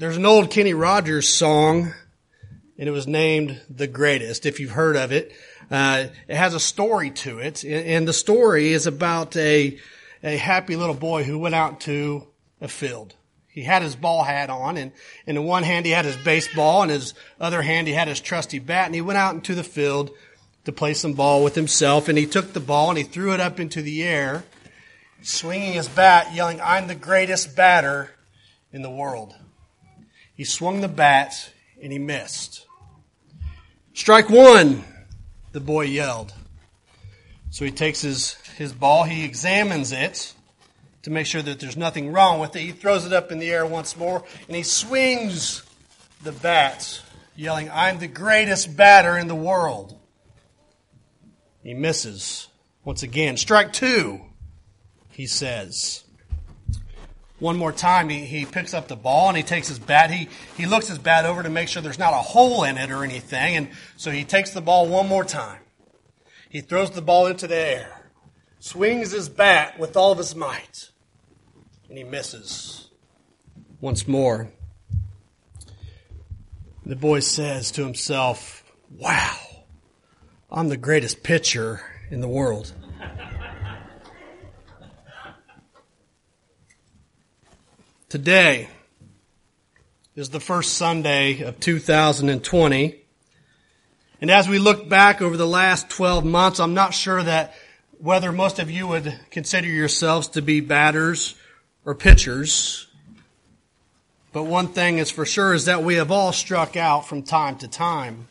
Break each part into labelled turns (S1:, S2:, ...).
S1: There's an old Kenny Rogers song, and it was named The Greatest, if you've heard of it. Uh, it has a story to it, and the story is about a, a happy little boy who went out to a field. He had his ball hat on, and in one hand he had his baseball, and his other hand he had his trusty bat, and he went out into the field to play some ball with himself, and he took the ball and he threw it up into the air, swinging his bat, yelling, I'm the greatest batter in the world. He swung the bat and he missed. Strike one, the boy yelled. So he takes his, his ball, he examines it to make sure that there's nothing wrong with it. He throws it up in the air once more and he swings the bat, yelling, I'm the greatest batter in the world. He misses once again. Strike two, he says. One more time, he, he picks up the ball and he takes his bat. He, he looks his bat over to make sure there's not a hole in it or anything. And so he takes the ball one more time. He throws the ball into the air, swings his bat with all of his might, and he misses once more. The boy says to himself, Wow, I'm the greatest pitcher in the world. Today is the first Sunday of 2020. And as we look back over the last 12 months, I'm not sure that whether most of you would consider yourselves to be batters or pitchers. But one thing is for sure is that we have all struck out from time to time.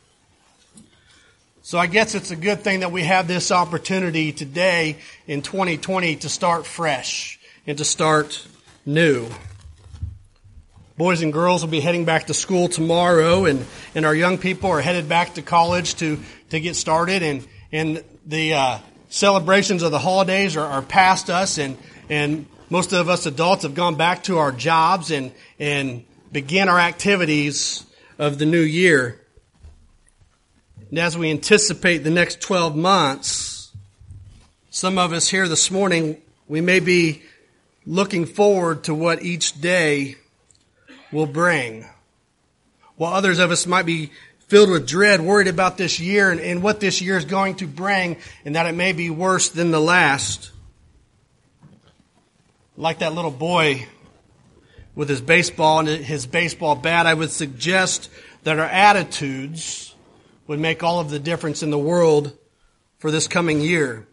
S1: So I guess it's a good thing that we have this opportunity today in 2020 to start fresh and to start new. Boys and girls will be heading back to school tomorrow, and, and our young people are headed back to college to, to get started. And, and the uh, celebrations of the holidays are, are past us, and, and most of us adults have gone back to our jobs and, and begin our activities of the new year. And as we anticipate the next 12 months, some of us here this morning, we may be looking forward to what each day will bring. While others of us might be filled with dread, worried about this year and, and what this year is going to bring, and that it may be worse than the last. Like that little boy with his baseball and his baseball bat, I would suggest that our attitudes would make all of the difference in the world for this coming year.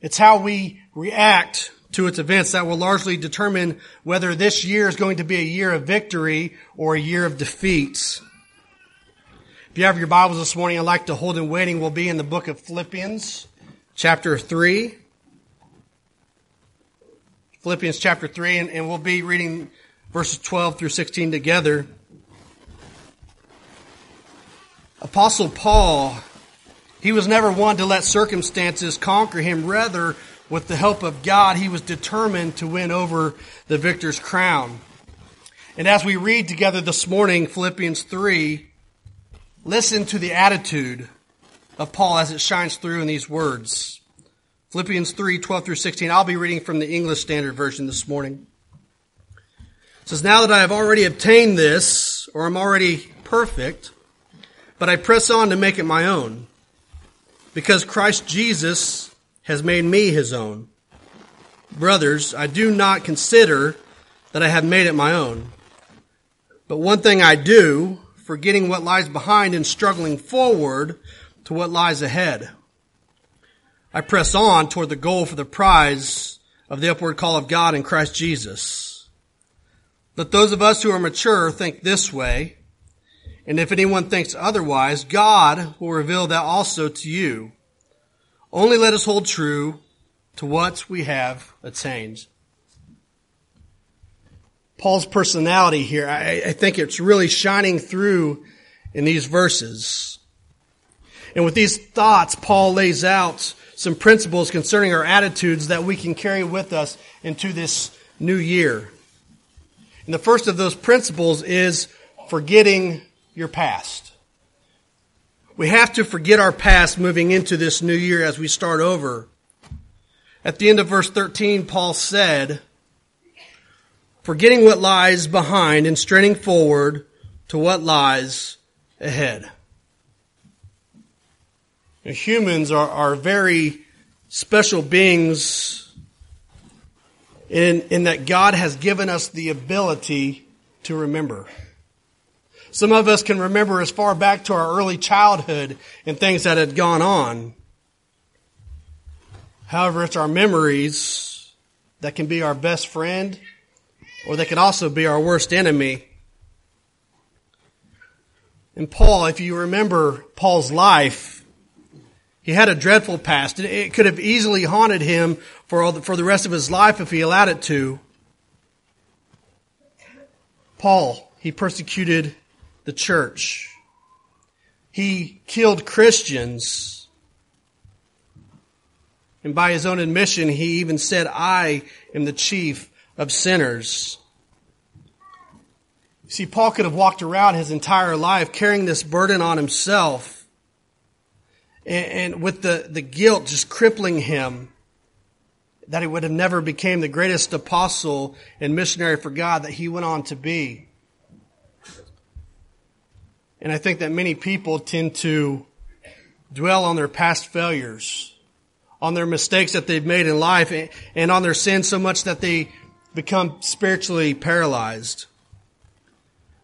S1: It's how we react to its events that will largely determine whether this year is going to be a year of victory or a year of defeats. If you have your Bibles this morning, I'd like to hold in waiting. We'll be in the book of Philippians, chapter 3. Philippians chapter 3, and, and we'll be reading verses 12 through 16 together. Apostle Paul, he was never one to let circumstances conquer him. Rather, with the help of God, he was determined to win over the victor's crown. And as we read together this morning, Philippians 3, listen to the attitude of Paul as it shines through in these words. Philippians 3, 12 through 16. I'll be reading from the English Standard Version this morning. It says, Now that I have already obtained this, or am already perfect, but I press on to make it my own, because Christ Jesus has made me his own. Brothers, I do not consider that I have made it my own. But one thing I do, forgetting what lies behind and struggling forward to what lies ahead. I press on toward the goal for the prize of the upward call of God in Christ Jesus. Let those of us who are mature think this way, and if anyone thinks otherwise, God will reveal that also to you. Only let us hold true to what we have attained. Paul's personality here, I, I, think it's really shining through in these verses. And with these thoughts, Paul lays out some principles concerning our attitudes that we can carry with us into this new year. And the first of those principles is forgetting your past. We have to forget our past moving into this new year as we start over. At the end of verse 13, Paul said, forgetting what lies behind and straining forward to what lies ahead. Humans are, are very special beings in, in that God has given us the ability to remember. Some of us can remember as far back to our early childhood and things that had gone on. However, it's our memories that can be our best friend or they can also be our worst enemy. And Paul, if you remember Paul's life, he had a dreadful past. It could have easily haunted him for, the, for the rest of his life if he allowed it to. Paul, he persecuted the church. He killed Christians. And by his own admission, he even said, I am the chief of sinners. See, Paul could have walked around his entire life carrying this burden on himself and, and with the, the guilt just crippling him that he would have never became the greatest apostle and missionary for God that he went on to be. And I think that many people tend to dwell on their past failures, on their mistakes that they've made in life, and on their sins so much that they become spiritually paralyzed.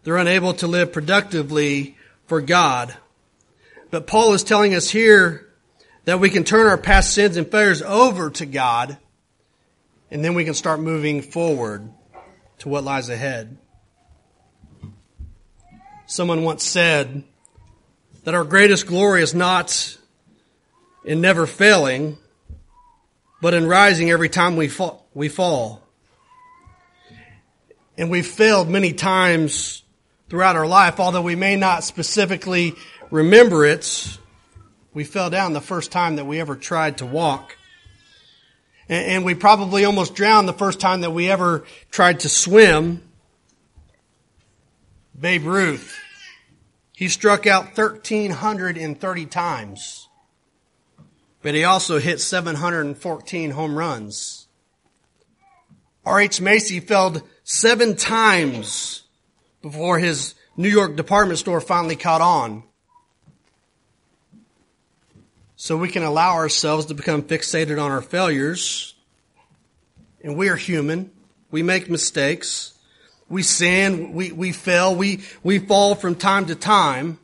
S1: They're unable to live productively for God. But Paul is telling us here that we can turn our past sins and failures over to God, and then we can start moving forward to what lies ahead. Someone once said that our greatest glory is not in never failing, but in rising every time we fall. We fall. And we've failed many times throughout our life, although we may not specifically remember it. We fell down the first time that we ever tried to walk. And, we probably almost drowned the first time that we ever tried to swim. Babe Ruth. He struck out 1,330 times, but he also hit 714 home runs. R.H. Macy failed seven times before his New York department store finally caught on. So we can allow ourselves to become fixated on our failures. And we are human. We make mistakes. We sin, we, we fail, we, we fall from time to time.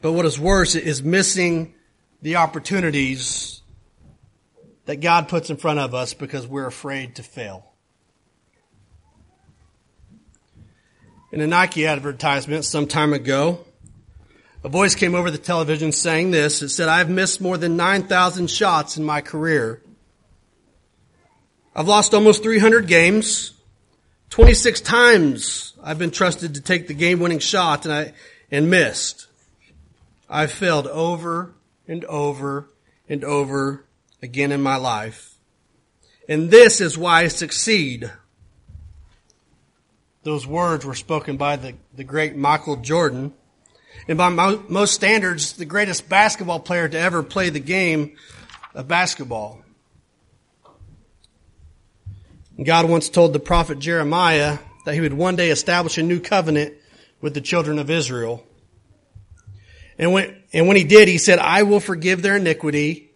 S1: But what is worse is missing the opportunities that God puts in front of us because we're afraid to fail. In a Nike advertisement some time ago, a voice came over the television saying this. It said, I've missed more than 9,000 shots in my career. I've lost almost 300 games. 26 times I've been trusted to take the game winning shot and I, and missed. I've failed over and over and over again in my life. And this is why I succeed. Those words were spoken by the, the great Michael Jordan. And by most standards, the greatest basketball player to ever play the game of basketball. God once told the prophet Jeremiah that he would one day establish a new covenant with the children of Israel. And when, and when he did, he said, I will forgive their iniquity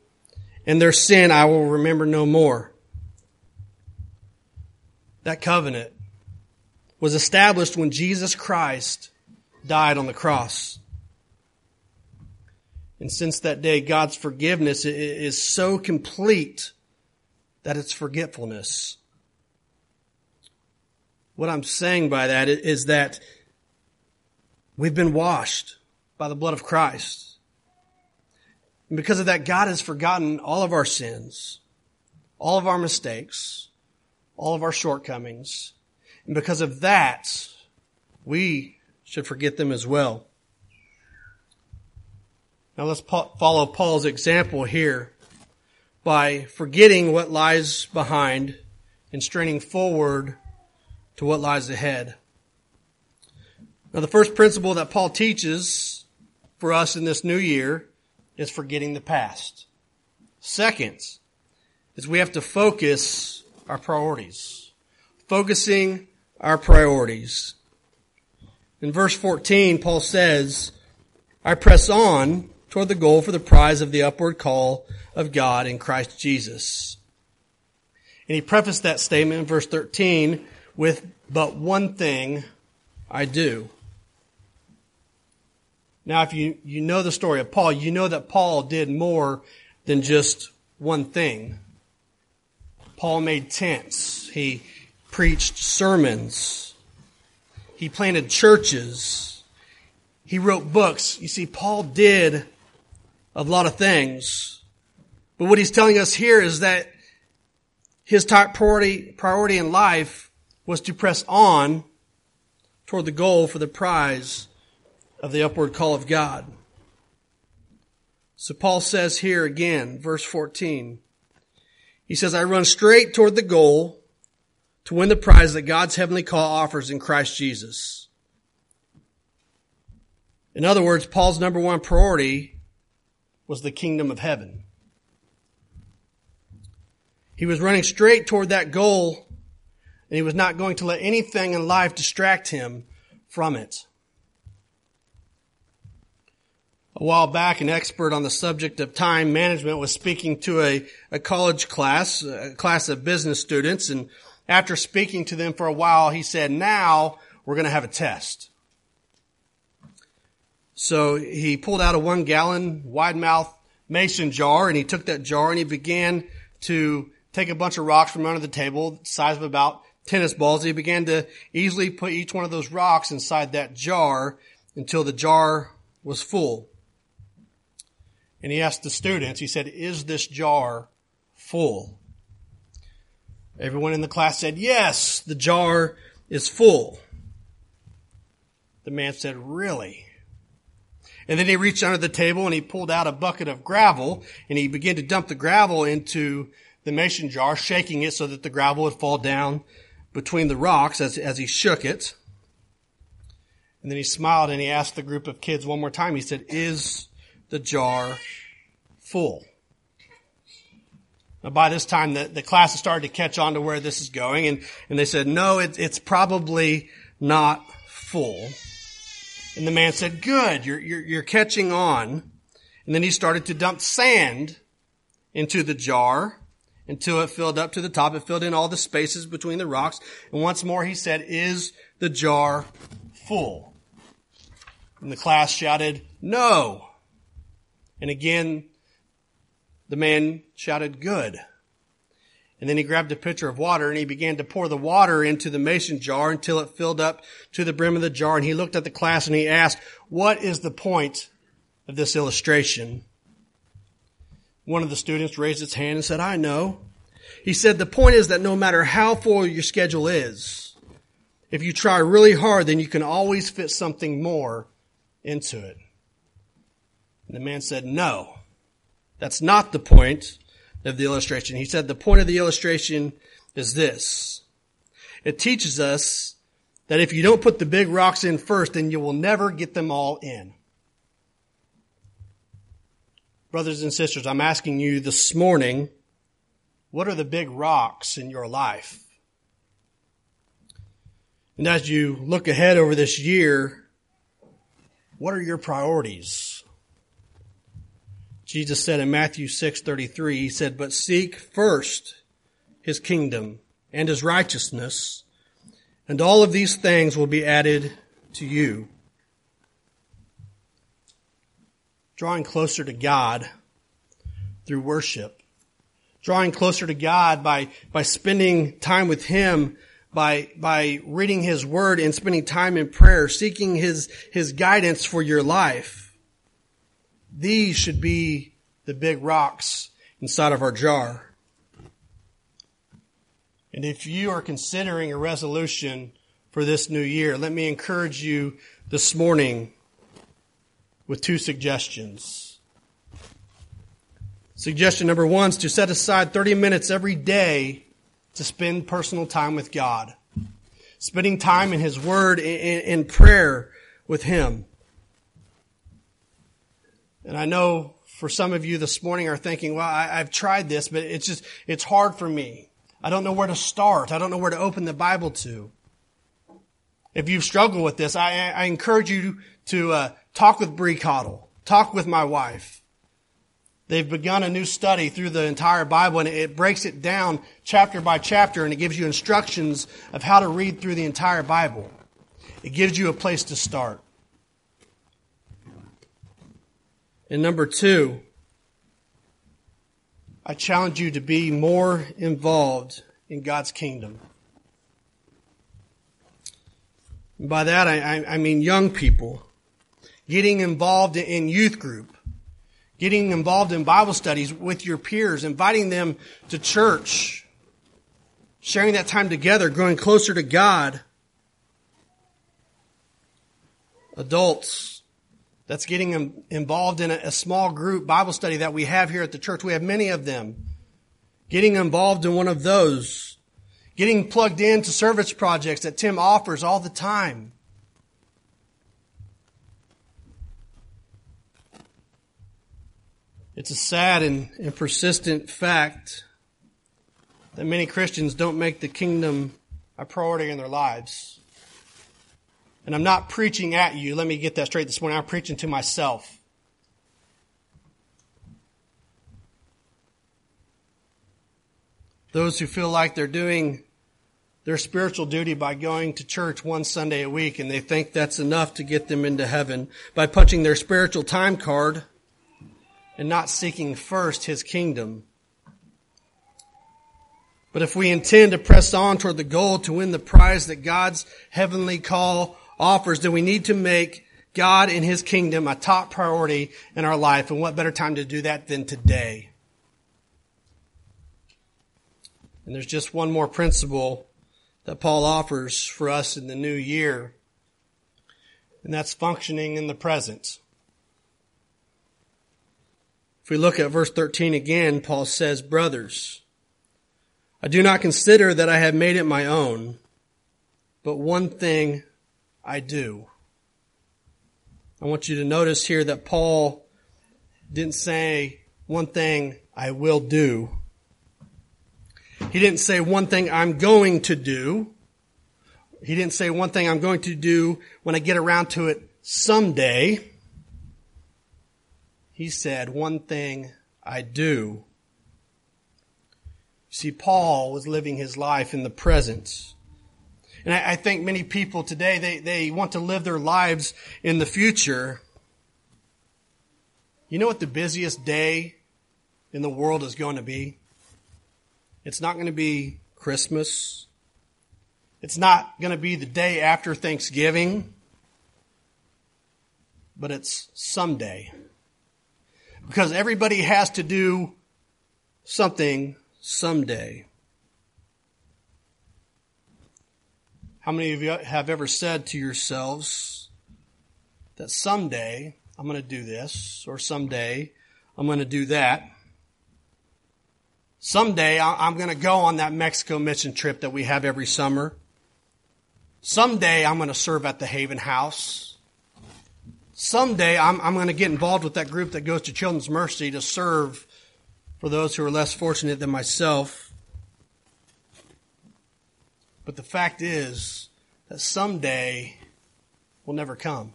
S1: and their sin I will remember no more. That covenant was established when Jesus Christ died on the cross. And since that day, God's forgiveness is so complete that it's forgetfulness. What I'm saying by that is that we've been washed by the blood of Christ. And because of that, God has forgotten all of our sins, all of our mistakes, all of our shortcomings. And because of that, we should forget them as well. Now let's follow Paul's example here by forgetting what lies behind and straining forward to what lies ahead. Now, the first principle that Paul teaches for us in this new year is forgetting the past. Second is we have to focus our priorities. focusing our priorities. In verse 14, Paul says, I press on toward the goal for the prize of the upward call of God in Christ Jesus. And he prefaced that statement in verse 13 with, but one thing I do. Now, if you, you know the story of Paul, you know that Paul did more than just one thing. Paul made tents. He preached sermons. He planted churches. He wrote books. You see, Paul did a lot of things. But what he's telling us here is that his top priority, priority in life was to press on toward the goal for the prize of the upward call of God. So Paul says here again, verse 14, he says, I run straight toward the goal to win the prize that God's heavenly call offers in Christ Jesus. In other words, Paul's number one priority was the kingdom of heaven. He was running straight toward that goal and he was not going to let anything in life distract him from it. A while back, an expert on the subject of time management was speaking to a, a college class, a class of business students, and after speaking to them for a while, he said, now we're going to have a test. So he pulled out a one gallon wide mouth mason jar and he took that jar and he began to take a bunch of rocks from under the table, size of about tennis balls. He began to easily put each one of those rocks inside that jar until the jar was full. And he asked the students, he said, is this jar full? Everyone in the class said, yes, the jar is full. The man said, really? And then he reached under the table and he pulled out a bucket of gravel and he began to dump the gravel into the mason jar, shaking it so that the gravel would fall down between the rocks as, as he shook it. And then he smiled and he asked the group of kids one more time. He said, is the jar full? Now, by this time, the, the class has started to catch on to where this is going, and, and they said, no, it, it's probably not full. And the man said, good, you're, you're, you're catching on. And then he started to dump sand into the jar until it filled up to the top. It filled in all the spaces between the rocks. And once more he said, is the jar full? And the class shouted, no. And again, the man shouted, good. And then he grabbed a pitcher of water and he began to pour the water into the mason jar until it filled up to the brim of the jar. And he looked at the class and he asked, what is the point of this illustration? One of the students raised its hand and said, I know. He said, the point is that no matter how full your schedule is, if you try really hard, then you can always fit something more into it. And the man said, no. That's not the point of the illustration. He said the point of the illustration is this. It teaches us that if you don't put the big rocks in first, then you will never get them all in. Brothers and sisters, I'm asking you this morning, what are the big rocks in your life? And as you look ahead over this year, what are your priorities? Jesus said in Matthew 6:33, he said, "But seek first his kingdom and his righteousness, and all of these things will be added to you." Drawing closer to God through worship. Drawing closer to God by, by spending time with Him, by, by reading His Word and spending time in prayer, seeking His, His guidance for your life these should be the big rocks inside of our jar. And if you are considering a resolution for this new year, let me encourage you this morning with two suggestions. Suggestion number one is to set aside 30 minutes every day to spend personal time with God. Spending time in His Word, in, in prayer with Him. And I know for some of you this morning are thinking, well, I, have tried this, but it's just, it's hard for me. I don't know where to start. I don't know where to open the Bible to. If you've struggled with this, I, I encourage you to uh, talk with Bree Cottle, talk with my wife. They've begun a new study through the entire Bible and it breaks it down chapter by chapter and it gives you instructions of how to read through the entire Bible. It gives you a place to start. And number two, I challenge you to be more involved in God's kingdom. By that, I, I, mean young people getting involved in youth group, getting involved in Bible studies with your peers, inviting them to church, sharing that time together, growing closer to God. Adults, that's getting them involved in a, small group Bible study that we have here at the church. We have many of them. Getting involved in one of those. Getting plugged into service projects that Tim offers all the time. It's a sad and, and persistent fact that many Christians don't make the kingdom a priority in their lives. And I'm not preaching at you. Let me get that straight this morning. I'm preaching to myself. Those who feel like they're doing their spiritual duty by going to church one Sunday a week and they think that's enough to get them into heaven by punching their spiritual time card and not seeking first his kingdom. But if we intend to press on toward the goal to win the prize that God's heavenly call offers, then we need to make God and His kingdom a top priority in our life. And what better time to do that than today? And there's just one more principle that Paul offers for us in the new year, and that's functioning in the present. If we look at verse 13 again, Paul says, Brothers, I do not consider that I have made it my own, but one thing I do. I want you to notice here that Paul didn't say one thing I will do. He didn't say one thing I'm going to do. He didn't say one thing I'm going to do when I get around to it someday. He said one thing I do. See, Paul was living his life in the present. And I, I think many people today, they, they want to live their lives in the future. You know what the busiest day in the world is going to be? It's not going to be Christmas. It's not going to be the day after Thanksgiving, but it's someday. Because everybody has to do something someday. How many of you have ever said to yourselves that someday I'm going to do this or someday I'm going to do that? Someday I'm going to go on that Mexico mission trip that we have every summer. Someday I'm going to serve at the Haven House. Someday I'm, I'm going to get involved with that group that goes to Children's Mercy to serve for those who are less fortunate than myself. But the fact is that someday will never come.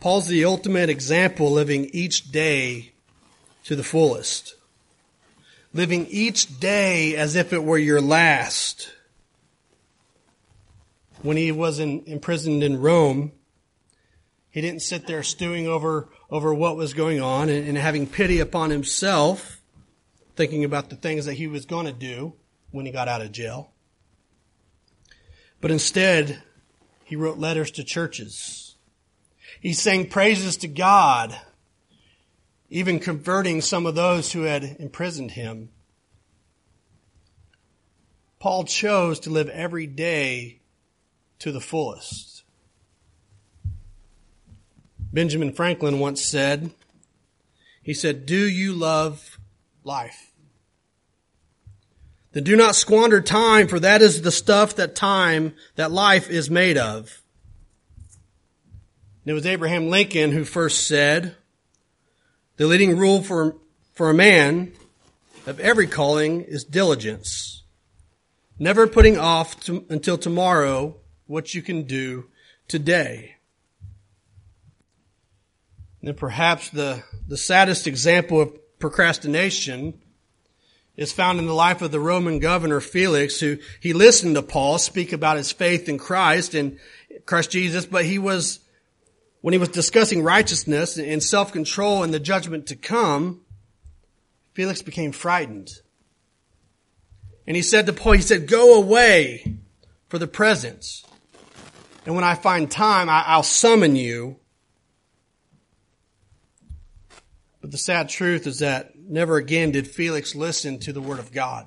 S1: Paul's the ultimate example living each day to the fullest. Living each day as if it were your last. When he was in, imprisoned in Rome, he didn't sit there stewing over, over what was going on and, and having pity upon himself, thinking about the things that he was going to do when he got out of jail. But instead, he wrote letters to churches. He sang praises to God, even converting some of those who had imprisoned him. Paul chose to live every day to the fullest. Benjamin Franklin once said, he said, do you love life? Then do not squander time, for that is the stuff that time, that life is made of. And it was Abraham Lincoln who first said, the leading rule for, for a man of every calling is diligence. Never putting off to, until tomorrow what you can do today. And then perhaps the, the saddest example of procrastination is found in the life of the Roman governor Felix, who he listened to Paul speak about his faith in Christ and Christ Jesus, but he was, when he was discussing righteousness and self-control and the judgment to come, Felix became frightened. And he said to Paul, he said, go away for the present. And when I find time, I, will summon you. But the sad truth is that never again did Felix listen to the word of God.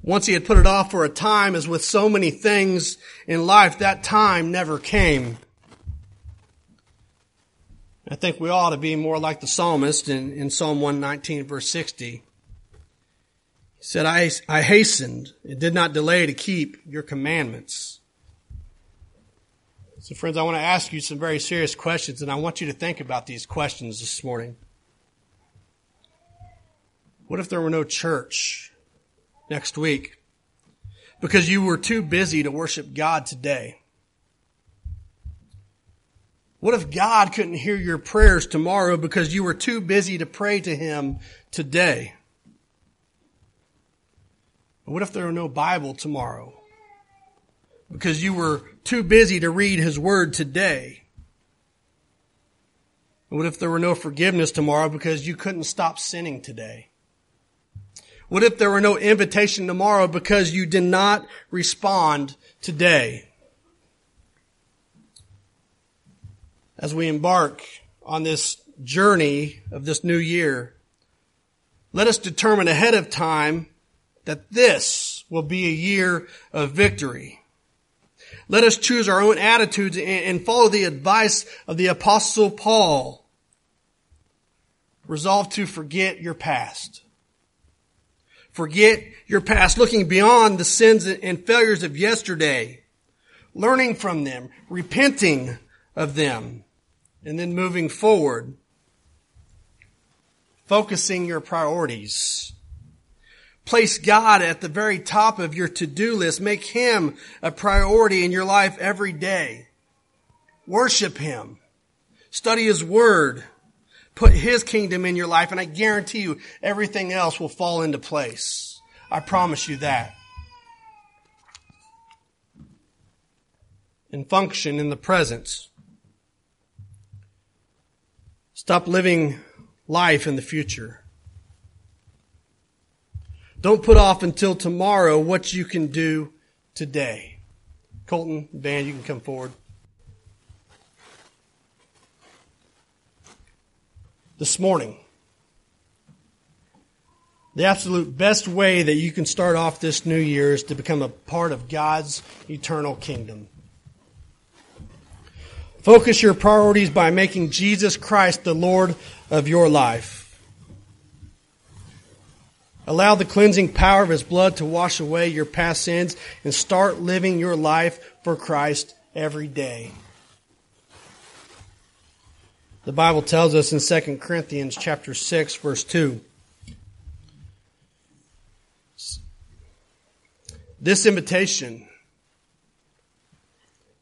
S1: Once he had put it off for a time, as with so many things in life, that time never came. I think we ought to be more like the psalmist in, in Psalm 119 verse 60. He said, I, I hastened and did not delay to keep your commandments. So friends, I want to ask you some very serious questions and I want you to think about these questions this morning. What if there were no church next week because you were too busy to worship God today? What if God couldn't hear your prayers tomorrow because you were too busy to pray to Him today? What if there were no Bible tomorrow because you were too busy to read His Word today? What if there were no forgiveness tomorrow because you couldn't stop sinning today? What if there were no invitation tomorrow because you did not respond today? as we embark on this journey of this new year, let us determine ahead of time that this will be a year of victory. Let us choose our own attitudes and follow the advice of the apostle Paul. Resolve to forget your past. Forget your past, looking beyond the sins and failures of yesterday, learning from them, repenting of them, and then moving forward, focusing your priorities. Place God at the very top of your to-do list. Make Him a priority in your life every day. Worship Him. Study His Word. Put His kingdom in your life and I guarantee you everything else will fall into place. I promise you that. And function in the presence. Stop living life in the future. Don't put off until tomorrow what you can do today. Colton, Van, you can come forward. This morning, the absolute best way that you can start off this new year is to become a part of God's eternal kingdom. Focus your priorities by making Jesus Christ the Lord of your life. Allow the cleansing power of His blood to wash away your past sins and start living your life for Christ every day. The Bible tells us in 2 Corinthians chapter 6 verse 2. This invitation,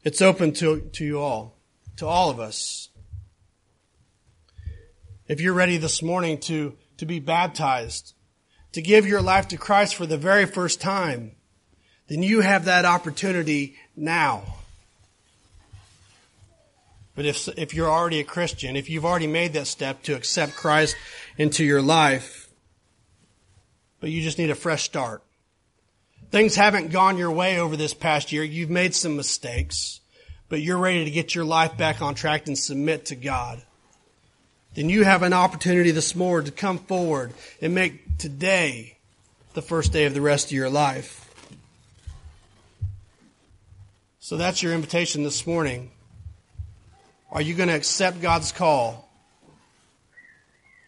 S1: it's open to, to you all to all of us. If you're ready this morning to, to be baptized, to give your life to Christ for the very first time, then you have that opportunity now. But if, if you're already a Christian, if you've already made that step to accept Christ into your life, but you just need a fresh start. Things haven't gone your way over this past year. You've made some mistakes but you're ready to get your life back on track and submit to God, then you have an opportunity this morning to come forward and make today the first day of the rest of your life. So that's your invitation this morning. Are you going to accept God's call?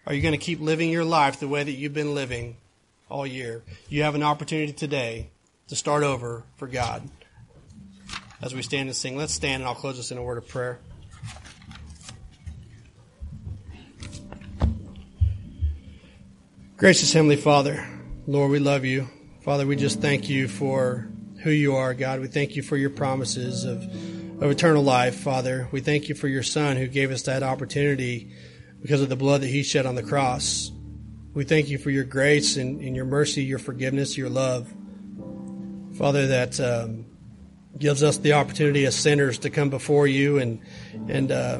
S1: Are you going to keep living your life the way that you've been living all year? You have an opportunity today to start over for God as we stand and sing. Let's stand and I'll close us in a word of prayer. Gracious Heavenly Father, Lord, we love you. Father, we just thank you for who you are, God. We thank you for your promises of, of eternal life, Father. We thank you for your Son who gave us that opportunity because of the blood that he shed on the cross. We thank you for your grace and, and your mercy, your forgiveness, your love. Father, that um, gives us the opportunity as sinners to come before you and, and uh,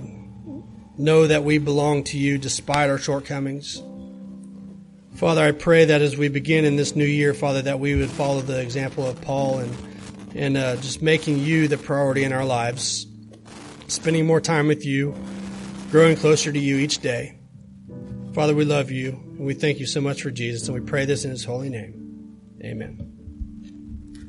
S1: know that we belong to you despite our shortcomings. Father, I pray that as we begin in this new year, Father, that we would follow the example of Paul and and uh, just making you the priority in our lives, spending more time with you, growing closer to you each day. Father, we love you and we thank you so much for Jesus, and we pray this in His holy name. Amen.